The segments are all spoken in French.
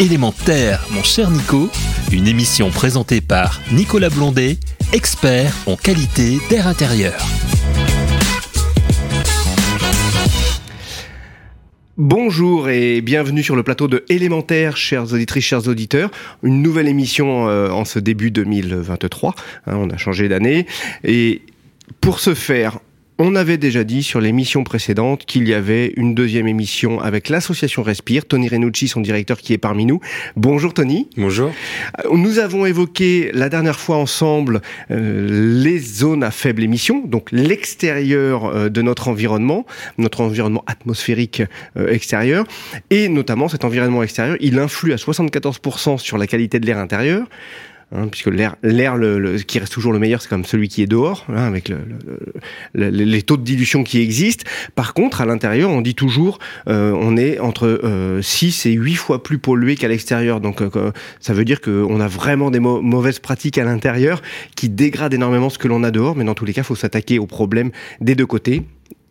Élémentaire, mon cher Nico, une émission présentée par Nicolas Blondet, expert en qualité d'air intérieur. Bonjour et bienvenue sur le plateau de Élémentaire, chers auditrices, chers auditeurs. Une nouvelle émission euh, en ce début 2023. Hein, on a changé d'année. Et pour ce faire, on avait déjà dit sur l'émission précédente qu'il y avait une deuxième émission avec l'association Respire. Tony Renucci, son directeur, qui est parmi nous. Bonjour Tony. Bonjour. Euh, nous avons évoqué la dernière fois ensemble euh, les zones à faible émission, donc l'extérieur euh, de notre environnement, notre environnement atmosphérique extérieur, et notamment cet environnement extérieur, il influe à 74% sur la qualité de l'air intérieur. Hein, puisque l'air, l'air le, qui reste toujours le meilleur, c'est comme celui qui est dehors, hein, avec le, les taux de dilution qui existent. Par contre, à l'intérieur, on dit toujours, euh, on est entre euh, 6 et 8 fois plus pollué qu'à l'extérieur. Donc, euh, ça veut dire qu'on a vraiment des mauvaises pratiques à l'intérieur qui dégradent énormément ce que l'on a dehors. Mais dans tous les cas, il faut s'attaquer aux problèmes des deux côtés.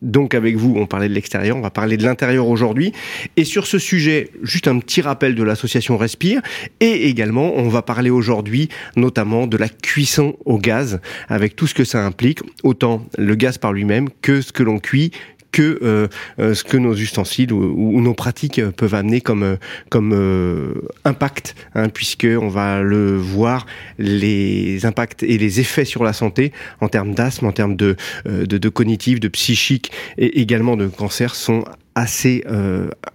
Donc avec vous, on parlait de l'extérieur, on va parler de l'intérieur aujourd'hui. Et sur ce sujet, juste un petit rappel de l'association Respire. Et également, on va parler aujourd'hui notamment de la cuisson au gaz, avec tout ce que ça implique, autant le gaz par lui-même que ce que l'on cuit, que euh, euh, ce que nos ustensiles ou, nos pratiques peuvent amener comme euh, comme impact, hein, puisque on va le voir les impacts et les effets sur la santé en termes d'asthme, en termes de, de, cognitif, de psychique et également de cancer sont assez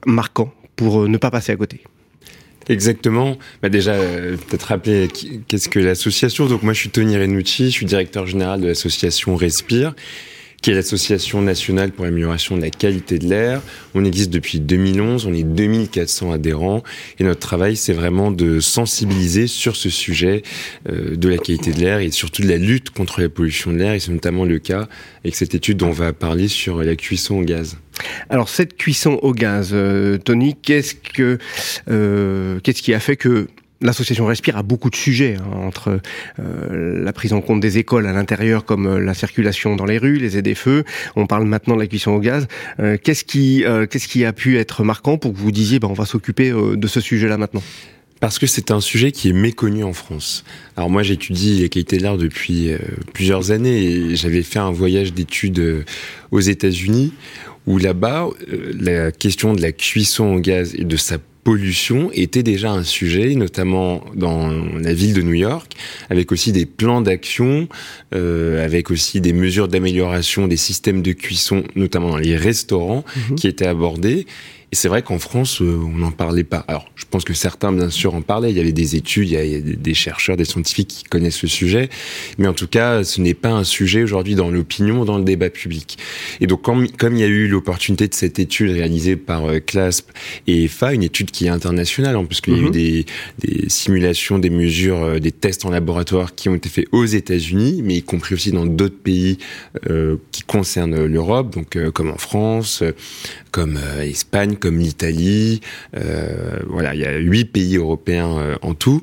marquants pour ne pas passer à côté. Exactement. Bah déjà, peut-être rappeler qu'est-ce que l'association. Donc moi, je suis Tony Renucci, je suis directeur général de l'association Respire qui est l'Association nationale pour l'amélioration de la qualité de l'air. On existe depuis 2011, on est 2400 adhérents et notre travail, c'est vraiment de sensibiliser sur ce sujet euh, de la qualité de l'air et surtout de la lutte contre la pollution de l'air. Et c'est notamment le cas avec cette étude dont on va parler sur la cuisson au gaz. Alors cette cuisson au gaz, euh, Tony, qu'est-ce que euh, qu'est-ce qui a fait que L'association Respire a beaucoup de sujets, hein, entre euh, la prise en compte des écoles à l'intérieur, comme euh, la circulation dans les rues, les aides-feux. On parle maintenant de la cuisson au gaz. Euh, qu'est-ce qui, qu'est-ce qui a pu être marquant pour que vous disiez, ben, on va s'occuper de ce sujet-là maintenant? Parce que c'est un sujet qui est méconnu en France. Alors moi j'étudie les qualités de l'air depuis plusieurs années et j'avais fait un voyage d'études aux États-Unis où là-bas la question de la cuisson au gaz et de sa pollution était déjà un sujet, notamment dans la ville de New York, avec aussi des plans d'action, euh, avec aussi des mesures d'amélioration des systèmes de cuisson, notamment dans les restaurants, mhm. qui étaient abordés. Et c'est vrai qu'en France, euh, on n'en parlait pas. Alors, je pense que certains, bien sûr, en parlaient. Il y avait des études, il y a, des chercheurs, des scientifiques qui connaissent ce sujet. Mais en tout cas, ce n'est pas un sujet aujourd'hui dans l'opinion, dans le débat public. Et donc, comme, il y a eu l'opportunité de cette étude réalisée par euh, CLASP et EFA, une étude qui est internationale, hein, puisqu'il y a eu mhm. des, des, simulations, des mesures, euh, des tests en laboratoire qui ont été faits aux États-Unis, mais y compris aussi dans d'autres pays euh, qui concernent l'Europe, donc comme en France, comme Espagne, comme l'Italie. Euh, voilà, il y a huit pays européens euh, en tout.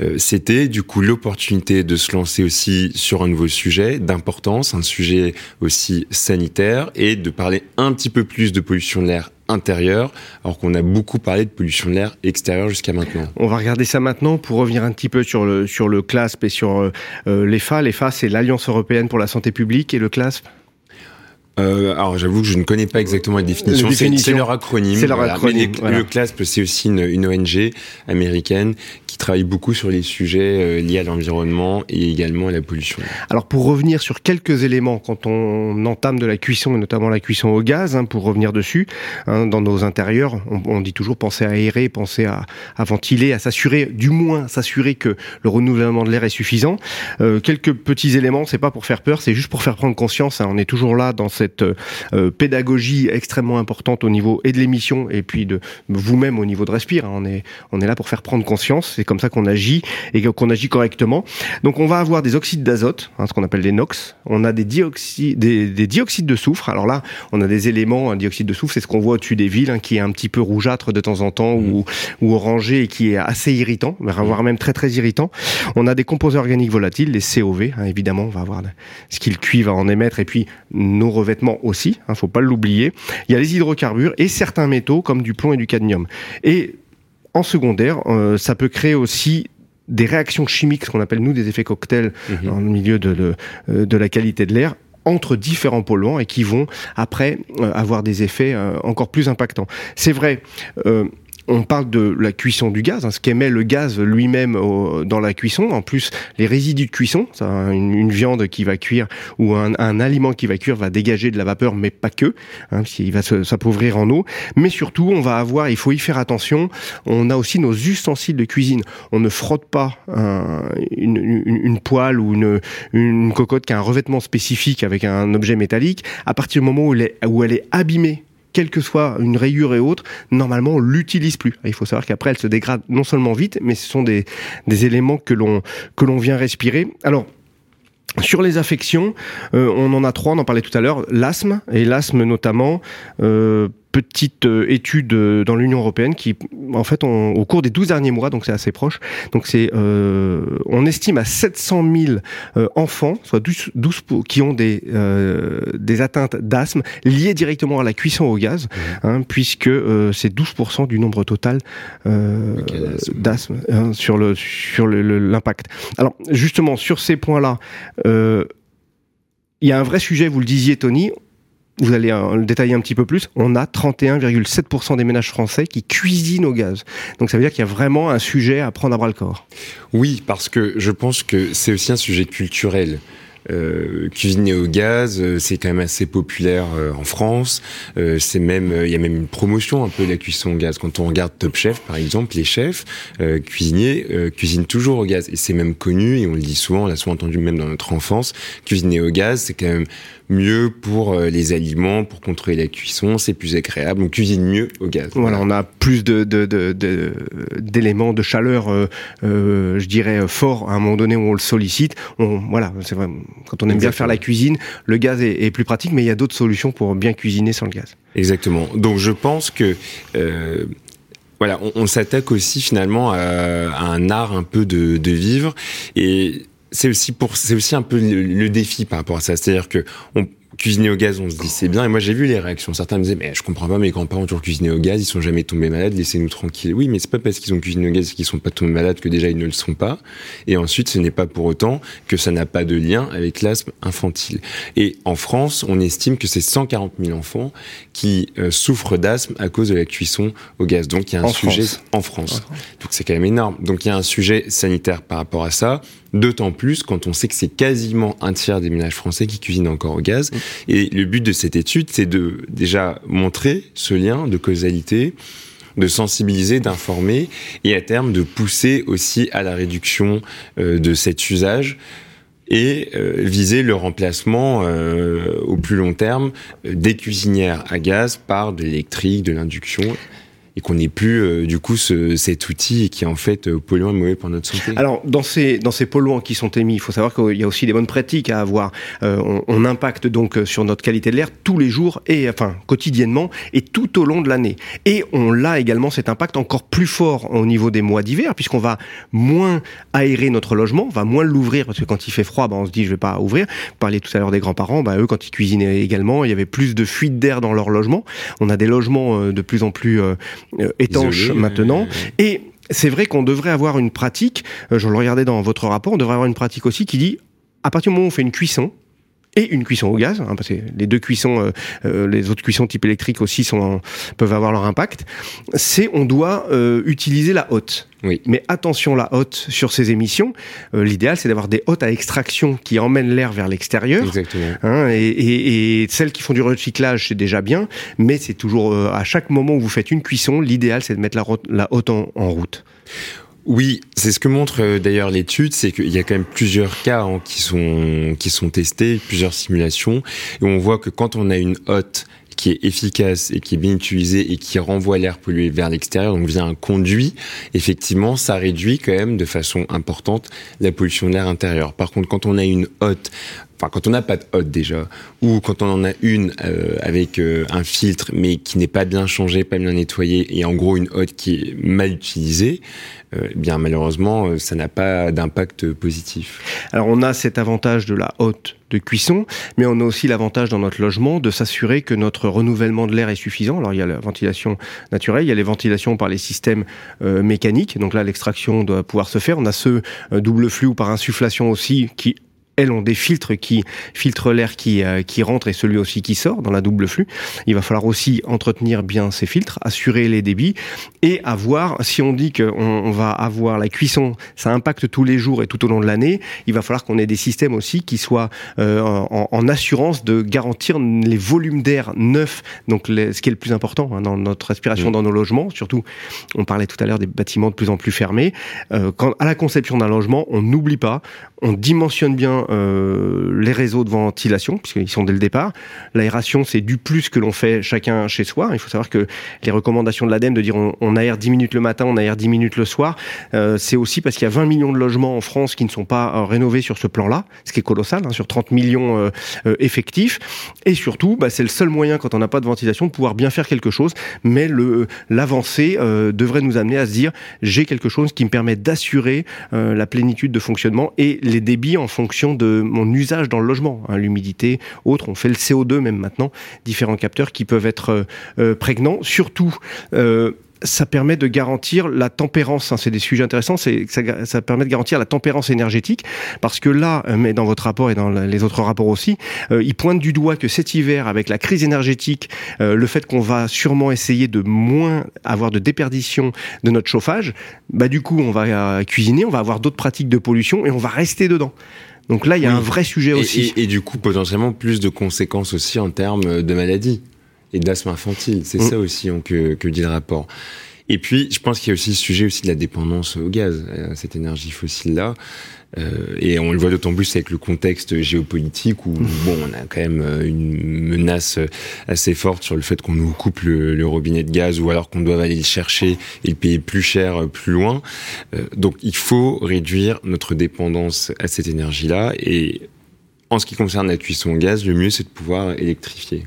Euh, c'était du coup l'opportunité de se lancer aussi sur un nouveau sujet d'importance, un sujet aussi sanitaire, et de parler un petit peu plus de pollution de l'air intérieur, alors qu'on a beaucoup parlé de pollution de l'air extérieur jusqu'à maintenant. On va regarder ça maintenant pour revenir un petit peu sur le, sur le CLASP et sur l'EFA. L'EFA, c'est l'Alliance européenne pour la santé publique et le CLASP? Euh, alors j'avoue que je ne connais pas exactement les définitions. C'est leur acronyme. C'est leur acronyme. Le CLASP, c'est aussi une, une, ONG américaine qui travaille beaucoup sur les sujets euh, liés à l'environnement et également à la pollution. Alors pour revenir sur quelques éléments, quand on entame de la cuisson, et notamment la cuisson au gaz, hein, pour revenir dessus, hein, dans nos intérieurs, on, on, dit toujours penser à aérer, penser à, à ventiler, à s'assurer, du moins s'assurer que le renouvellement de l'air est suffisant. Euh, quelques petits éléments, c'est pas pour faire peur, c'est juste pour faire prendre conscience. Hein, on est toujours là dans cette cette euh, pédagogie extrêmement importante au niveau et de l'émission et puis de vous-même au niveau de Respire. Hein. On est, on est là pour faire prendre conscience. C'est comme ça qu'on agit et qu'on agit correctement. Donc on va avoir des oxydes d'azote, hein, ce qu'on appelle les NOx. On a des dioxydes, des, dioxydes de soufre. Alors là, on a des éléments, un dioxyde de soufre, c'est ce qu'on voit au-dessus des villes, hein, qui est un petit peu rougeâtre de temps en temps ou, mmh. ou orangé et qui est assez irritant, voire mmh. même très très irritant. On a des composés organiques volatiles, les COV. évidemment, on va avoir ce qu'il cuit va en émettre et puis nos revêtements aussi, hein, faut pas l'oublier. Il y a les hydrocarbures et certains métaux comme du plomb et du cadmium. Et en secondaire, ça peut créer aussi des réactions chimiques, ce qu'on appelle nous des effets cocktails mhm. dans le milieu de, de, de la qualité de l'air, entre différents polluants et qui vont après avoir des effets encore plus impactants. C'est vrai, on parle de la cuisson du gaz, hein, ce qu'émet le gaz lui-même dans la cuisson. En plus, les résidus de cuisson, une, viande qui va cuire ou un, aliment qui va cuire va dégager de la vapeur, mais pas que, hein, il va s'appauvrir en eau. Mais surtout, on va avoir, il faut y faire attention, on a aussi nos ustensiles de cuisine. On ne frotte pas une, poêle ou une, cocotte qui a un revêtement spécifique avec un objet métallique. À partir du moment où elle est abîmée quelle que soit une rayure et autre, normalement on l'utilise plus. Il faut savoir qu'après elle se dégrade non seulement vite, mais ce sont des, des éléments que l'on que l'on vient respirer. Alors sur les affections, euh, on en a trois, on en parlait tout à l'heure, l'asthme, et l'asthme notamment, euh, petite euh, étude euh, dans l'Union européenne qui, en fait, au cours des 12 derniers mois, donc c'est assez proche, donc c'est, euh, on estime à 700 000 enfants, soit 12, 12 qui ont des, des atteintes d'asthme liées directement à la cuisson au gaz, mmh. hein, puisque c'est 12% du nombre total d'asthme hein, sur le sur l'impact. Alors justement sur ces points-là. il y a un vrai sujet, vous le disiez Tony, vous allez euh, le détailler un petit peu plus, on a 31,7% des ménages français qui cuisinent au gaz. Donc ça veut dire qu'il y a vraiment un sujet à prendre à bras le corps. Oui, parce que je pense que c'est aussi un sujet culturel. Euh, cuisiner au gaz, euh, c'est quand même assez populaire en France. C'est même, il y a même une promotion un peu de la cuisson au gaz. Quand on regarde Top Chef, par exemple, les chefs cuisiniers cuisinent toujours au gaz, et c'est même connu. Et on le dit souvent, on l'a souvent entendu même dans notre enfance. Cuisiner au gaz, c'est quand même mieux pour les aliments, pour contrôler la cuisson, c'est plus agréable. On cuisine mieux au gaz. Voilà, on a plus de, d'éléments de, de, chaleur, euh, je dirais, fort à un moment donné où on le sollicite. On, voilà, c'est vrai. Quand on aime bien faire la cuisine, le gaz est, plus pratique, mais il y a d'autres solutions pour bien cuisiner sans le gaz. Exactement. Donc je pense que euh, voilà, on, s'attaque aussi finalement à, un art un peu de, de vivre et c'est aussi pour c'est aussi un peu le, le, défi par rapport à ça, c'est-à-dire que on, cuisiner au gaz, on se dit c'est bien. Et moi, j'ai vu les réactions. Certains me disaient, mais je comprends pas, mes grands-parents ont toujours cuisiné au gaz, ils sont jamais tombés malades, laissez-nous tranquilles. Oui, mais c'est pas parce qu'ils ont cuisiné au gaz qu'ils sont pas tombés malades que déjà ils ne le sont pas. Et ensuite, ce n'est pas pour autant que ça n'a pas de lien avec l'asthme infantile. Et en France, on estime que c'est 140 000 enfants qui euh, souffrent d'asthme à cause de la cuisson au gaz. Donc il y a un sujet en France. Donc c'est quand même énorme. Donc il y a un sujet sanitaire par rapport à ça. D'autant plus quand on sait que c'est quasiment un tiers des ménages français qui cuisinent encore au gaz. Mm. Et le but de cette étude, c'est de déjà montrer ce lien de causalité de sensibiliser, d'informer et à terme de pousser aussi à la réduction euh, de cet usage et euh, viser le remplacement euh, au plus long terme des cuisinières à gaz par de l'électrique, de l'induction et qu'on n'ait plus euh, du coup ce, cet outil qui est en fait euh, polluant et mauvais pour notre santé. Alors dans ces dans ces polluants qui sont émis, il faut savoir qu'il y a aussi des bonnes pratiques à avoir. Euh, on, on, impacte donc sur notre qualité de l'air tous les jours et enfin quotidiennement et tout au long de l'année. Et on l'a également cet impact encore plus fort au niveau des mois d'hiver puisqu'on va moins aérer notre logement, on va moins l'ouvrir parce que quand il fait froid, ben, on se dit je vais pas ouvrir. Vous tout à l'heure des grands-parents, ben, eux quand ils cuisinaient également, il y avait plus de fuite d'air dans leur logement. On a des logements de plus en plus euh, étanche maintenant. Et c'est vrai qu'on devrait avoir une pratique, euh, je le regardais dans votre rapport, on devrait avoir une pratique aussi qui dit, à partir du moment où on fait une cuisson, et une cuisson au gaz, hein, parce que les deux cuissons, euh, euh, les autres cuissons type électrique aussi sont, peuvent avoir leur impact, c'est on doit euh, utiliser la hotte. Oui. Mais attention, la hotte sur ces émissions, l'idéal c'est d'avoir des hottes à extraction qui emmènent l'air vers l'extérieur. Exactement. Hein, et, et, et, celles qui font du recyclage, c'est déjà bien, mais c'est toujours à chaque moment où vous faites une cuisson, l'idéal c'est de mettre la, la hotte en, en route. Oui, c'est ce que montre euh, d'ailleurs l'étude, c'est qu'il y a quand même plusieurs cas hein, qui sont qui sont testés, plusieurs simulations, et on voit que quand on a une hotte qui est efficace et qui est bien utilisée et qui renvoie l'air pollué vers l'extérieur, donc via un conduit, effectivement, ça réduit quand même de façon importante la pollution de l'air intérieur. Par contre, quand on a une hotte enfin quand on n'a pas de hotte déjà, ou quand on en a une euh, avec euh, un filtre mais qui n'est pas bien changé, pas bien nettoyé, et en gros une hotte qui est mal utilisée, euh, eh bien malheureusement ça n'a pas d'impact positif. Alors on a cet avantage de la hotte de cuisson, mais on a aussi l'avantage dans notre logement de s'assurer que notre renouvellement de l'air est suffisant. Alors il y a la ventilation naturelle, il y a les ventilations par les systèmes mécaniques, donc là l'extraction doit pouvoir se faire. On a ce double flux ou par insufflation aussi qui elles ont des filtres qui filtrent l'air qui, euh, qui rentre et celui aussi qui sort dans la double flux. Il va falloir aussi entretenir bien ces filtres, assurer les débits et avoir, si on dit qu'on on va avoir la cuisson, ça impacte tous les jours et tout au long de l'année, il va falloir qu'on ait des systèmes aussi qui soient euh, en, en, assurance de garantir les volumes d'air neufs, donc ce qui est le plus important hein, dans notre respiration dans nos logements, surtout, on parlait tout à l'heure des bâtiments de plus en plus fermés. Euh, quand, à la conception d'un logement, on n'oublie pas, on dimensionne bien euh, les réseaux de ventilation, puisqu'ils sont dès le départ. L'aération, c'est du plus que l'on fait chacun chez soi. Il faut savoir que les recommandations de l'ADEME de dire on, aère 10 minutes le matin, on aère 10 minutes le soir, euh, c'est aussi parce qu'il y a 20 millions de logements en France qui ne sont pas euh, rénovés sur ce plan-là, ce qui est colossal, hein, sur 30 millions effectifs. Et surtout, bah, c'est le seul moyen, quand on n'a pas de ventilation, de pouvoir bien faire quelque chose. Mais l'avancée devrait nous amener à se dire j'ai quelque chose qui me permet d'assurer la plénitude de fonctionnement et les débits en fonction de mon usage dans le logement, hein, l'humidité, autre. On fait le CO2 même maintenant, différents capteurs qui peuvent être euh, euh, prégnants. Surtout, euh, ça permet de garantir la tempérance. Hein, c'est des sujets intéressants. C'est ça, ça, permet de garantir la tempérance énergétique parce que là, mais dans votre rapport et dans les autres rapports aussi, euh, il pointe du doigt que cet hiver, avec la crise énergétique, le fait qu'on va sûrement essayer de moins avoir de déperdition de notre chauffage, bah du coup, on va cuisiner, on va avoir d'autres pratiques de pollution et on va rester dedans. Donc là, il y a un vrai sujet aussi. Et, du coup, potentiellement plus de conséquences aussi en termes de maladies et d'asthme infantile. C'est mm. ça aussi hein, que, que dit le rapport. Et puis, je pense qu'il y a aussi le sujet aussi de la dépendance au gaz, euh, cette énergie fossile-là. Euh, et on le voit d'autant plus avec le contexte géopolitique où bon, on a quand même euh, une menace assez forte sur le fait qu'on nous coupe le, robinet de gaz ou alors qu'on doit aller le chercher et le payer plus cher plus loin. donc, il faut réduire notre dépendance à cette énergie-là. Et en ce qui concerne la cuisson au gaz, le mieux c'est de pouvoir électrifier.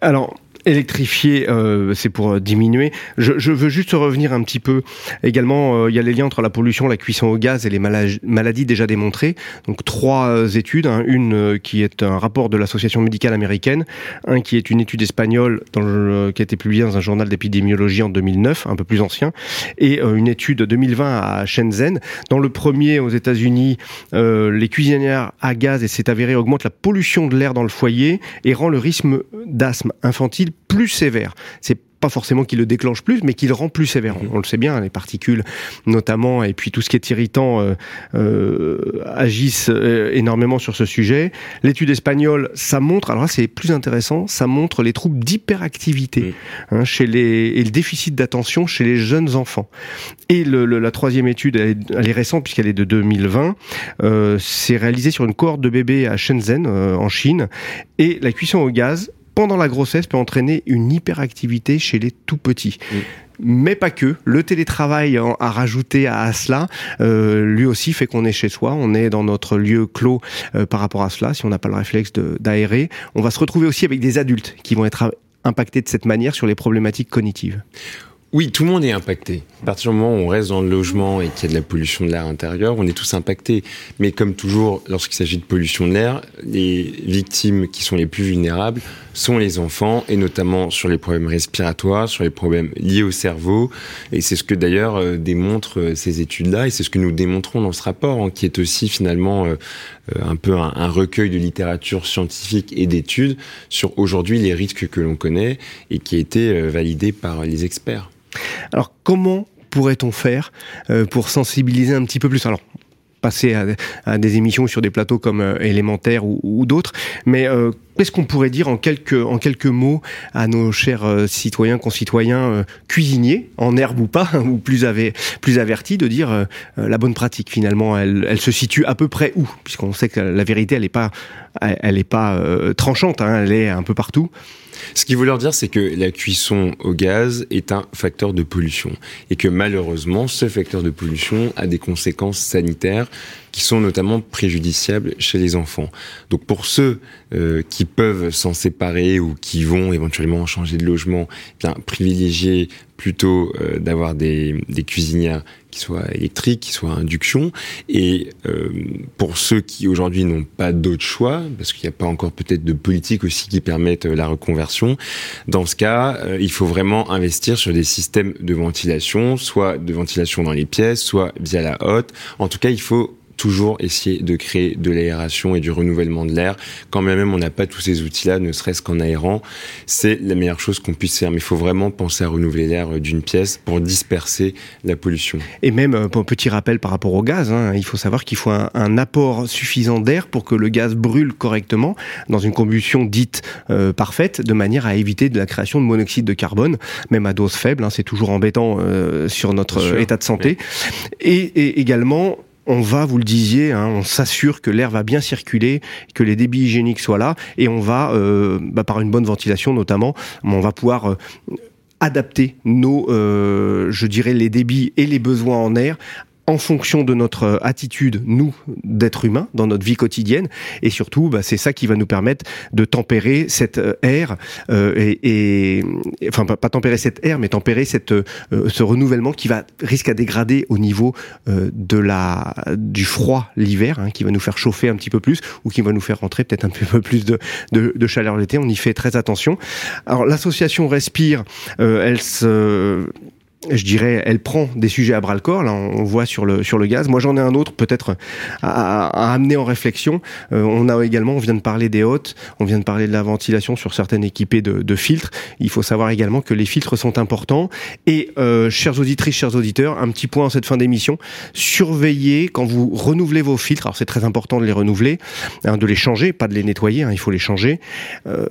Alors, électrifier, euh, c'est pour euh, diminuer. Je, je, veux juste revenir un petit peu. Également, euh, il y a les liens entre la pollution, la cuisson au gaz et les maladies déjà démontrées. Donc trois euh, études, hein. une qui est un rapport de l'Association médicale américaine, un qui est une étude espagnole dans le, qui a été publiée dans un journal d'épidémiologie en 2009, un peu plus ancien, et une étude 2020 à Shenzhen. Dans le premier aux États-Unis, les cuisinières à gaz et c'est avéré augmentent la pollution de l'air dans le foyer et rend le risque d'asthme infantile plus sévère. C'est pas forcément qu'il le déclenche plus, mais qu'il le rend plus sévère. Mhm. On le sait bien, les particules notamment, et puis tout ce qui est irritant euh, euh, agissent euh, énormément sur ce sujet. L'étude espagnole, ça montre, alors là c'est plus intéressant, ça montre les troubles d'hyperactivité hein, chez les et le déficit d'attention chez les jeunes enfants. Et le, la troisième étude, elle est, elle est récente puisqu'elle est de 2020, euh, c'est réalisé sur une cohorte de bébés à Shenzhen en Chine, et la cuisson au gaz pendant la grossesse peut entraîner une hyperactivité chez les tout petits. mais pas que. Le télétravail a rajouté à cela, euh, lui aussi fait qu'on est chez soi, on est dans notre lieu clos euh, par rapport à cela. Si on n'a pas le réflexe d'aérer, on va se retrouver aussi avec des adultes qui vont être impactés de cette manière sur les problématiques cognitives. Oui, tout le monde est impacté. À partir du moment où on reste dans le logement et qu'il y a de la pollution de l'air intérieur, on est tous impactés. Mais comme toujours, lorsqu'il s'agit de pollution de l'air, les victimes qui sont les plus vulnérables sont les enfants, et notamment sur les problèmes respiratoires, sur les problèmes liés au cerveau. Et c'est ce que d'ailleurs euh, démontrent euh, ces études-là, et c'est ce que nous démontrons dans ce rapport, hein, qui est aussi finalement euh, un peu un, recueil de littérature scientifique et d'études sur aujourd'hui les risques que l'on connaît et qui a été validé par les experts. Alors comment pourrait-on faire pour sensibiliser un petit peu plus? Alors passer à, des émissions sur des plateaux comme euh, Élémentaire ou, d'autres. Mais euh, qu'est-ce qu'on pourrait dire en quelques, en quelques mots à nos chers citoyens, concitoyens cuisiniers, en herbe ou pas, ou plus, plus avertis, de dire la bonne pratique finalement, elle, elle se situe à peu près où? Puisqu'on sait que la vérité, elle n'est pas elle n'est pas tranchante, hein, elle est un peu partout. Ce qu'il veut leur dire, c'est que la cuisson au gaz est un facteur de pollution et que malheureusement, ce facteur de pollution a des conséquences sanitaires qui sont notamment préjudiciables chez les enfants. Donc pour ceux euh, qui peuvent s'en séparer ou qui vont éventuellement changer de logement, eh bien privilégier plutôt euh, d'avoir des, cuisinières qui soient électriques, qui soient induction. Et euh, pour ceux qui aujourd'hui n'ont pas d'autre choix, parce qu'il n'y a pas encore peut-être de politique aussi qui permettent la reconversion, dans ce cas, il faut vraiment investir sur des systèmes de ventilation, soit de ventilation dans les pièces, soit via la hotte. En tout cas, il faut toujours essayer de créer de l'aération et du renouvellement de l'air. Quand même on n'a pas tous ces outils-là, ne serait-ce qu'en aérant, c'est la meilleure chose qu'on puisse faire. Mais il faut vraiment penser à renouveler l'air euh, d'une pièce pour disperser la pollution. Et même, euh, un petit rappel par rapport au gaz, hein, il faut savoir qu'il faut un, apport suffisant d'air pour que le gaz brûle correctement dans une combustion dite euh, parfaite, de manière à éviter de la création de monoxyde de carbone, même à dose faible. Hein, c'est toujours embêtant sur notre état de santé. Et, et également, on va, vous le disiez, hein, on s'assure que l'air va bien circuler, que les débits hygiéniques soient là, et on va, euh, bah, par une bonne ventilation notamment, on va pouvoir euh, adapter nos, euh, je dirais, les débits et les besoins en air en fonction de notre attitude, nous, d'être humains, dans notre vie quotidienne. Et surtout, bah, c'est ça qui va nous permettre de tempérer cette euh, air, euh, et, enfin, pas, tempérer cette air, mais tempérer cette, euh, ce renouvellement qui va risque à dégrader au niveau de la, du froid l'hiver, hein, qui va nous faire chauffer un petit peu plus, ou qui va nous faire rentrer peut-être un peu plus de, de, de chaleur l'été. On y fait très attention. Alors, l'association Respire, elle se je dirais, elle prend des sujets à bras le corps. Là, on voit sur le sur le gaz. Moi, j'en ai un autre peut-être à, à, amener en réflexion. Euh, on a également, on vient de parler des hôtes, on vient de parler de la ventilation sur certaines équipées de, de filtres. Il faut savoir également que les filtres sont importants. Et euh, chères auditrices, chers auditeurs, un petit point en cette fin d'émission surveillez quand vous renouvelez vos filtres. Alors c'est très important de les renouveler, hein, de les changer, pas de les nettoyer. Hein, il faut les changer. Euh,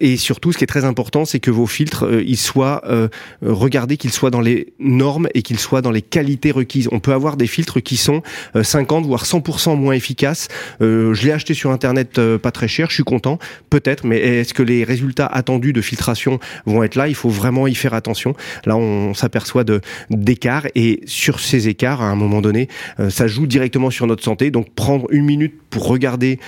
et surtout, ce qui est très important, c'est que vos filtres, euh, ils soient euh, regardés qu'ils soient dans les normes et qu'ils soient dans les qualités requises. On peut avoir des filtres qui sont 50 euh, voire 100% moins efficaces. Euh, je l'ai acheté sur internet euh, pas très cher, je suis content, peut-être, mais est-ce que les résultats attendus de filtration vont être là? Il faut vraiment y faire attention. Là, on s'aperçoit d'écarts et sur ces écarts, à un moment donné, ça joue directement sur notre santé. Donc prendre une minute pour regarder,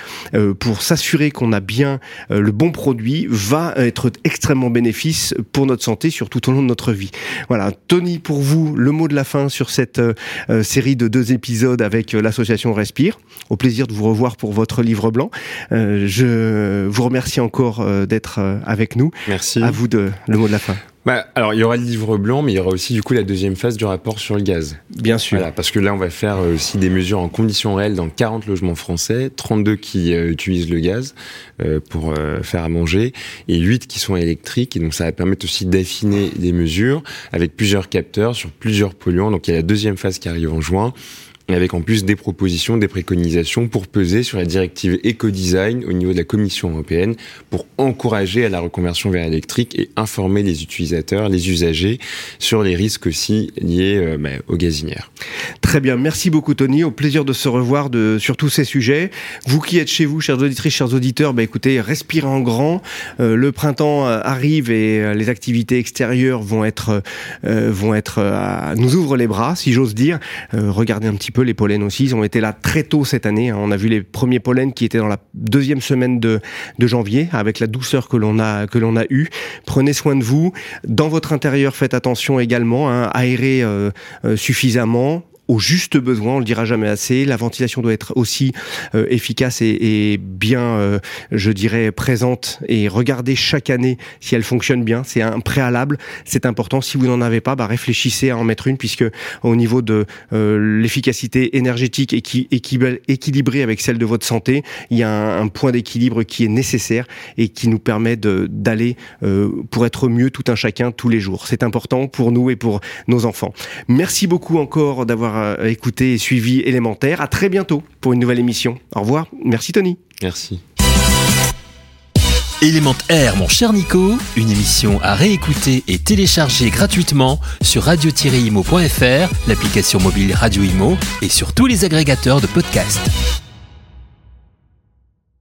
pour s'assurer qu'on a bien le bon produit, va être extrêmement bénéfice pour notre santé, sur tout au long de notre vie. Voilà Tony, pour vous, le mot de la fin sur cette euh, euh, série de deux épisodes avec euh, l'association Respire. Au plaisir de vous revoir pour votre livre blanc. je vous remercie encore d'être avec nous. Merci. À vous de le mot de la fin. Bah, alors, il y aura le livre blanc, mais il y aura aussi du coup la deuxième phase du rapport sur le gaz. Bien sûr. Voilà, parce que là, on va faire euh, aussi des mesures en conditions réelles dans 40 logements français, 32 qui euh, utilisent le gaz euh, pour faire à manger, et 8 qui sont électriques. Et donc, ça va permettre aussi d'affiner les mesures avec plusieurs capteurs sur plusieurs polluants. Donc, il y a la deuxième phase qui arrive en juin avec en plus des propositions, des préconisations pour peser sur la directive éco-design au niveau de la Commission européenne pour encourager à la reconversion vers l'électrique et informer les utilisateurs, les usagers sur les risques aussi liés euh, bah, aux gazinières. Très bien, merci beaucoup Tony, au plaisir de se revoir sur tous ces sujets. Vous qui êtes chez vous, chers auditrices, chers auditeurs, bah, écoutez, respirez en grand. Euh, le printemps euh, arrive et les activités extérieures vont être, vont être, nous ouvrent les bras, si j'ose dire. regardez un petit peu les pollens aussi, ils ont été là très tôt cette année. Hein. On a vu les premiers pollens qui étaient dans la deuxième semaine de, janvier, avec la douceur que l'on a que l'on a eu. Prenez soin de vous. Dans votre intérieur, faites attention également, hein, aérez euh, euh, suffisamment au juste besoin, on le dira jamais assez. La ventilation doit être aussi euh, efficace et, bien, euh, je dirais, présente. Et regardez chaque année si elle fonctionne bien. C'est un préalable, c'est important. Si vous n'en avez pas, bah, réfléchissez à en mettre une, puisque au niveau de euh, l'efficacité énergétique et qui, équilibrée avec celle de votre santé, il y a un, un point d'équilibre qui est nécessaire et qui nous permet d'aller pour être mieux tout un chacun tous les jours. C'est important pour nous et pour nos enfants. Merci beaucoup encore d'avoir euh, écouté et suivi Élémentaire. À très bientôt pour une nouvelle émission. Au revoir. Merci Tony. Merci. Élémentaire, mon cher Nico, une émission à réécouter et télécharger gratuitement sur radio-imo.fr, l'application mobile Radio Imo et sur tous les agrégateurs de podcasts.